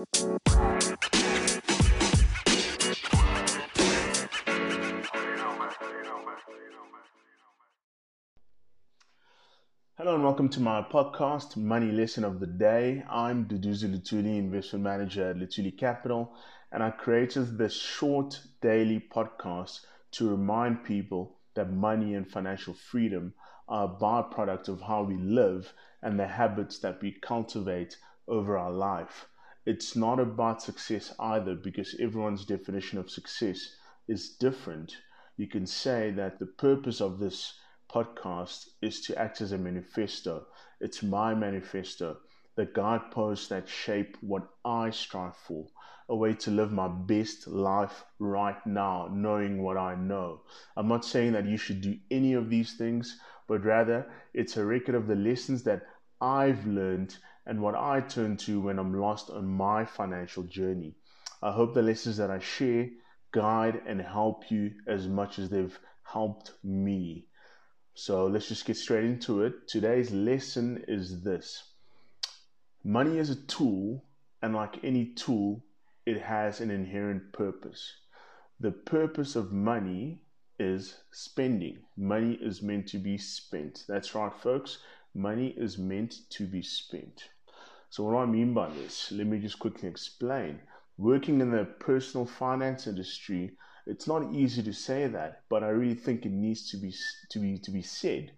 Hello and welcome to my podcast, Money Lesson of the Day. I'm Duduzi Lutuli, investment manager at Lutuli Capital, and I created this short daily podcast to remind people that money and financial freedom are a byproduct of how we live and the habits that we cultivate over our life. It's not about success either because everyone's definition of success is different. You can say that the purpose of this podcast is to act as a manifesto. It's my manifesto, the guideposts that shape what I strive for, a way to live my best life right now, knowing what I know. I'm not saying that you should do any of these things, but rather it's a record of the lessons that I've learned and what I turn to when I'm lost on my financial journey. I hope the lessons that I share guide and help you as much as they've helped me. So let's just get straight into it. Today's lesson is this Money is a tool, and like any tool, it has an inherent purpose. The purpose of money is spending. Money is meant to be spent. That's right, folks. Money is meant to be spent. So, what I mean by this? Let me just quickly explain. Working in the personal finance industry, it's not easy to say that, but I really think it needs to be to be to be said.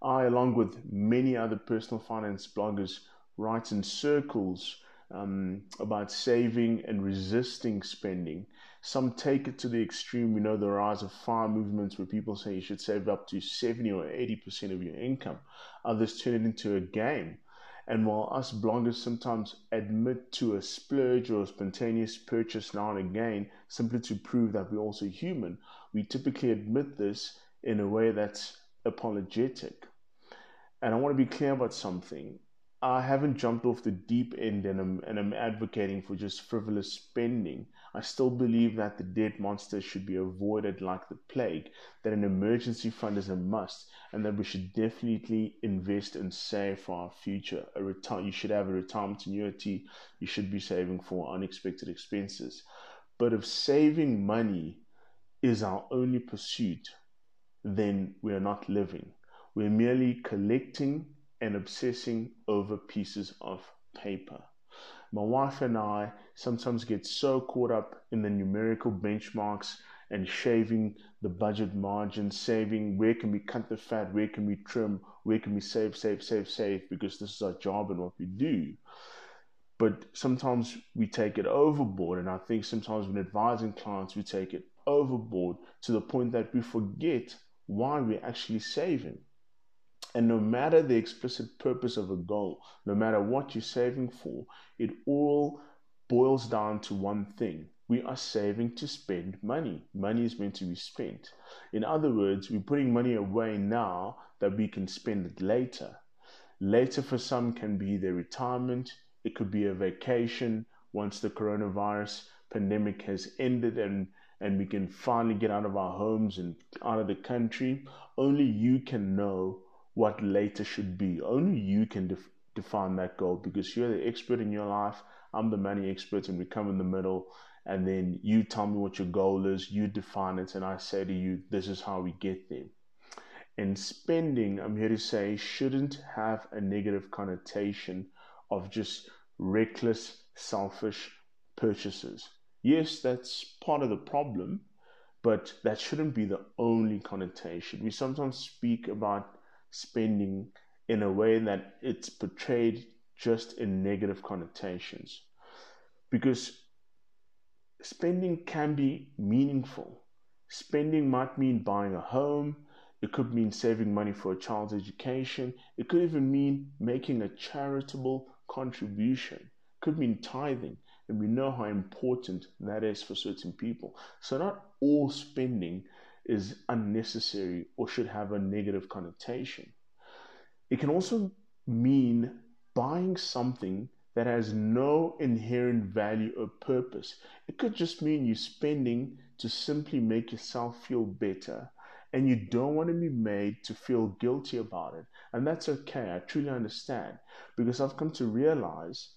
I, along with many other personal finance bloggers, write in circles um, about saving and resisting spending. Some take it to the extreme. We know the rise of fire movements where people say you should save up to 70 or 80% of your income. Others turn it into a game. And while us bloggers sometimes admit to a splurge or a spontaneous purchase now and again simply to prove that we're also human, we typically admit this in a way that's apologetic. And I want to be clear about something. I haven't jumped off the deep end and I'm, and I'm advocating for just frivolous spending. I still believe that the debt monster should be avoided like the plague, that an emergency fund is a must, and that we should definitely invest and save for our future. A retire, you should have a retirement annuity, you should be saving for unexpected expenses. But if saving money is our only pursuit, then we are not living. We're merely collecting and obsessing over pieces of paper. My wife and I sometimes get so caught up in the numerical benchmarks and shaving the budget margin, saving where can we cut the fat, where can we trim, where can we save, save, save, save, because this is our job and what we do. But sometimes we take it overboard, and I think sometimes when advising clients, we take it overboard to the point that we forget why we're actually saving. And no matter the explicit purpose of a goal, no matter what you're saving for, it all boils down to one thing. We are saving to spend money. Money is meant to be spent. In other words, we're putting money away now that we can spend it later. Later for some can be their retirement, it could be a vacation once the coronavirus pandemic has ended and and we can finally get out of our homes and out of the country. Only you can know what later should be. Only you can def- define that goal because you're the expert in your life. I'm the money expert, and we come in the middle. And then you tell me what your goal is, you define it, and I say to you, this is how we get there. And spending, I'm here to say, shouldn't have a negative connotation of just reckless, selfish purchases. Yes, that's part of the problem, but that shouldn't be the only connotation. We sometimes speak about spending in a way that it's portrayed just in negative connotations. Because spending can be meaningful. Spending might mean buying a home, it could mean saving money for a child's education, it could even mean making a charitable contribution, it could mean tithing. And we know how important that is for certain people. So, not all spending is unnecessary or should have a negative connotation. It can also mean buying something that has no inherent value or purpose. It could just mean you're spending to simply make yourself feel better and you don't want to be made to feel guilty about it. And that's okay. I truly understand because I've come to realize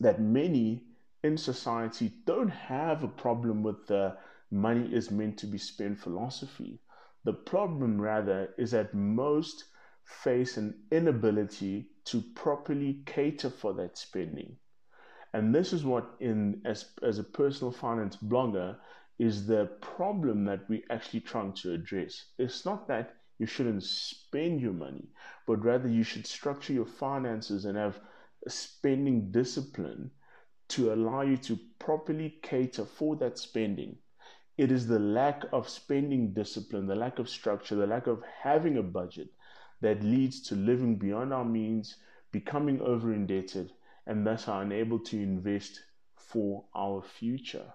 that many in society don't have a problem with the money is meant to be spent philosophy. The problem, rather, is that most face an inability to properly cater for that spending. And this is what, in as, as a personal finance blogger, is the problem that we're actually trying to address. It's not that you shouldn't spend your money, but rather you should structure your finances and have a spending discipline to allow you to properly cater for that spending. It is the lack of spending discipline, the lack of structure, the lack of having a budget that leads to living beyond our means, becoming over indebted, and thus are unable to invest for our future.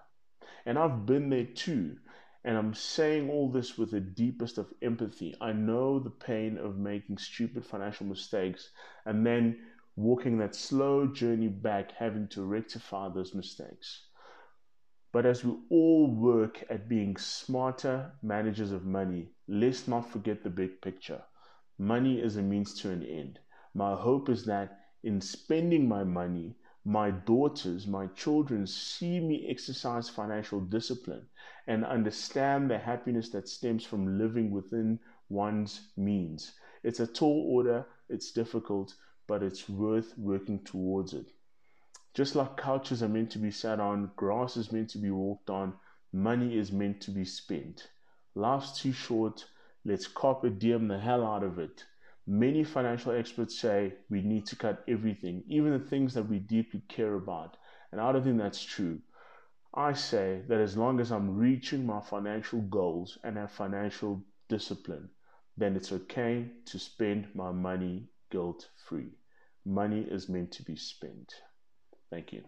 And I've been there too. And I'm saying all this with the deepest of empathy. I know the pain of making stupid financial mistakes and then walking that slow journey back, having to rectify those mistakes. But as we all work at being smarter managers of money, let's not forget the big picture. Money is a means to an end. My hope is that in spending my money, my daughters, my children see me exercise financial discipline and understand the happiness that stems from living within one's means. It's a tall order, it's difficult, but it's worth working towards it. Just like couches are meant to be sat on, grass is meant to be walked on, money is meant to be spent. Life's too short, let's carpe diem the hell out of it. Many financial experts say we need to cut everything, even the things that we deeply care about. And I don't think that's true. I say that as long as I'm reaching my financial goals and have financial discipline, then it's okay to spend my money guilt free. Money is meant to be spent. Thank you.